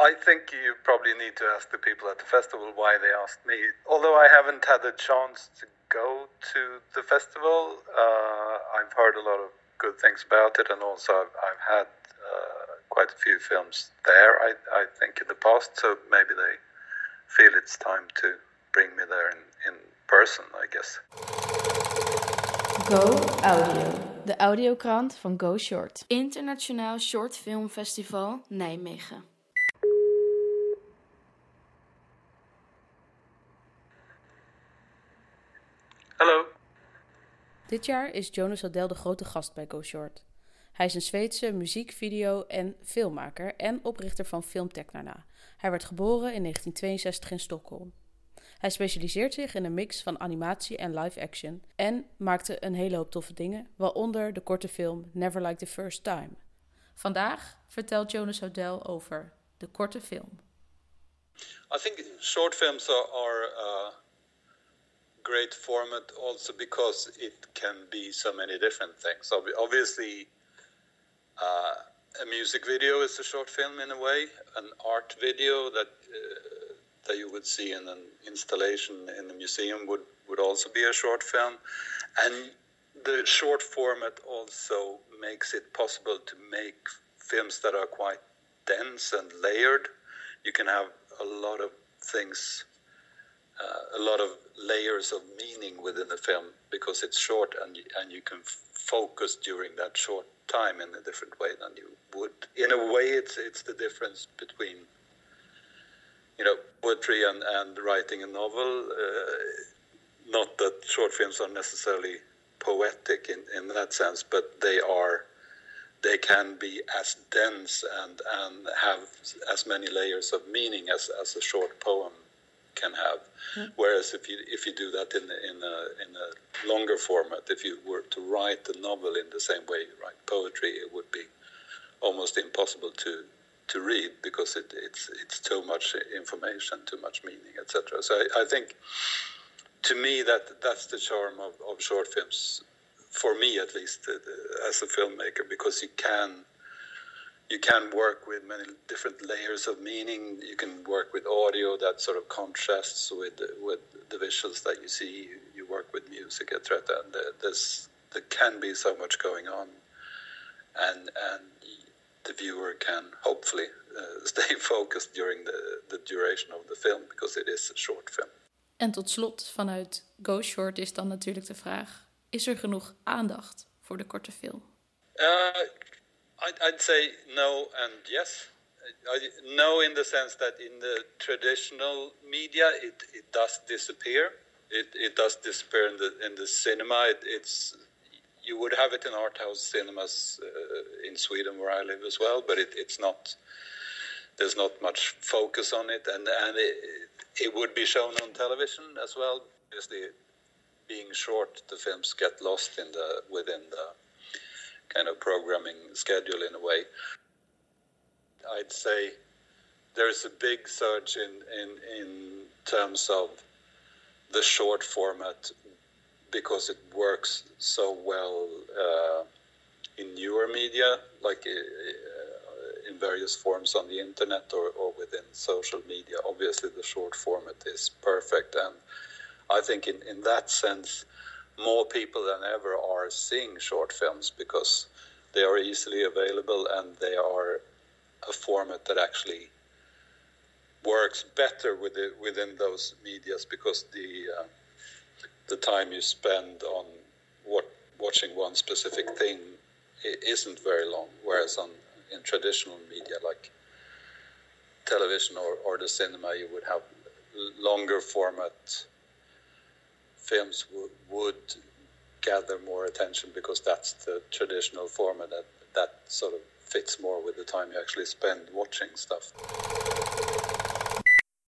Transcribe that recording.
I think you probably need to ask the people at the festival why they asked me. Although I haven't had a chance to go to the festival, uh, I've heard a lot of good things about it, and also I've, I've had uh, quite a few films there, I, I think, in the past, so maybe they feel it's time to bring me there in, in person, I guess. Go Audio. De audiokrant van Go Short. Internationaal Short Film Festival Nijmegen. Dit jaar is Jonas Adel de grote gast bij Go Short. Hij is een Zweedse muziek, video en filmmaker en oprichter van Filmtechnarna. Hij werd geboren in 1962 in Stockholm. Hij specialiseert zich in een mix van animatie en live action en maakte een hele hoop toffe dingen, waaronder de korte film Never Like the First Time. Vandaag vertelt Jonas Odell over de korte film. I think short films are, are uh, great format also because it can be so many different things. Obviously, uh, a music video is a short film in a way, an art video that uh, that you would see in an installation in the museum would, would also be a short film. And the short format also makes it possible to make films that are quite dense and layered. You can have a lot of things, uh, a lot of layers of meaning within the film because it's short and, and you can focus during that short time in a different way than you would. In a way, it's, it's the difference between you know, poetry and, and writing a novel. Uh, not that short films are necessarily poetic in, in that sense, but they are. They can be as dense and, and have as many layers of meaning as, as a short poem can have. Mm. Whereas if you if you do that in in a in a longer format, if you were to write a novel in the same way you write poetry, it would be almost impossible to to read because it, it's it's too much information, too much meaning, etc. So I, I, think, to me, that that's the charm of, of short films, for me at least, uh, as a filmmaker, because you can you can work with many different layers of meaning. You can work with audio that sort of contrasts with with the visuals that you see. You, you work with music, etc. And there's there can be so much going on, and and the viewer can hopefully uh, stay focused during the, the duration of the film because it is a short film. En tot slot, vanuit Go Short is dan natuurlijk de vraag: is er genoeg aandacht voor de korte film? Uh, I'd, I'd say no and yes. no, in the sense that in the traditional media, it, it does disappear. It, it does disappear in the in the cinema. It, it's you would have it in art house cinemas uh, in Sweden where I live as well, but it, it's not. There's not much focus on it, and and it, it would be shown on television as well. Obviously, being short, the films get lost in the within kind of programming schedule in a way. I'd say there's a big surge in in in terms of the short format because it works so well uh, in newer media, like uh, in various forms on the internet or, or within social media. Obviously, the short format is perfect, and I think in, in that sense, more people than ever are seeing short films because they are easily available and they are a format that actually works better with it, within those medias because the uh, the time you spend on what watching one specific thing isn't very long. Whereas on in traditional media like television or, or the cinema, you would have longer format films w- would gather more attention because that's the traditional format that that sort of fits more with the time you actually spend watching stuff.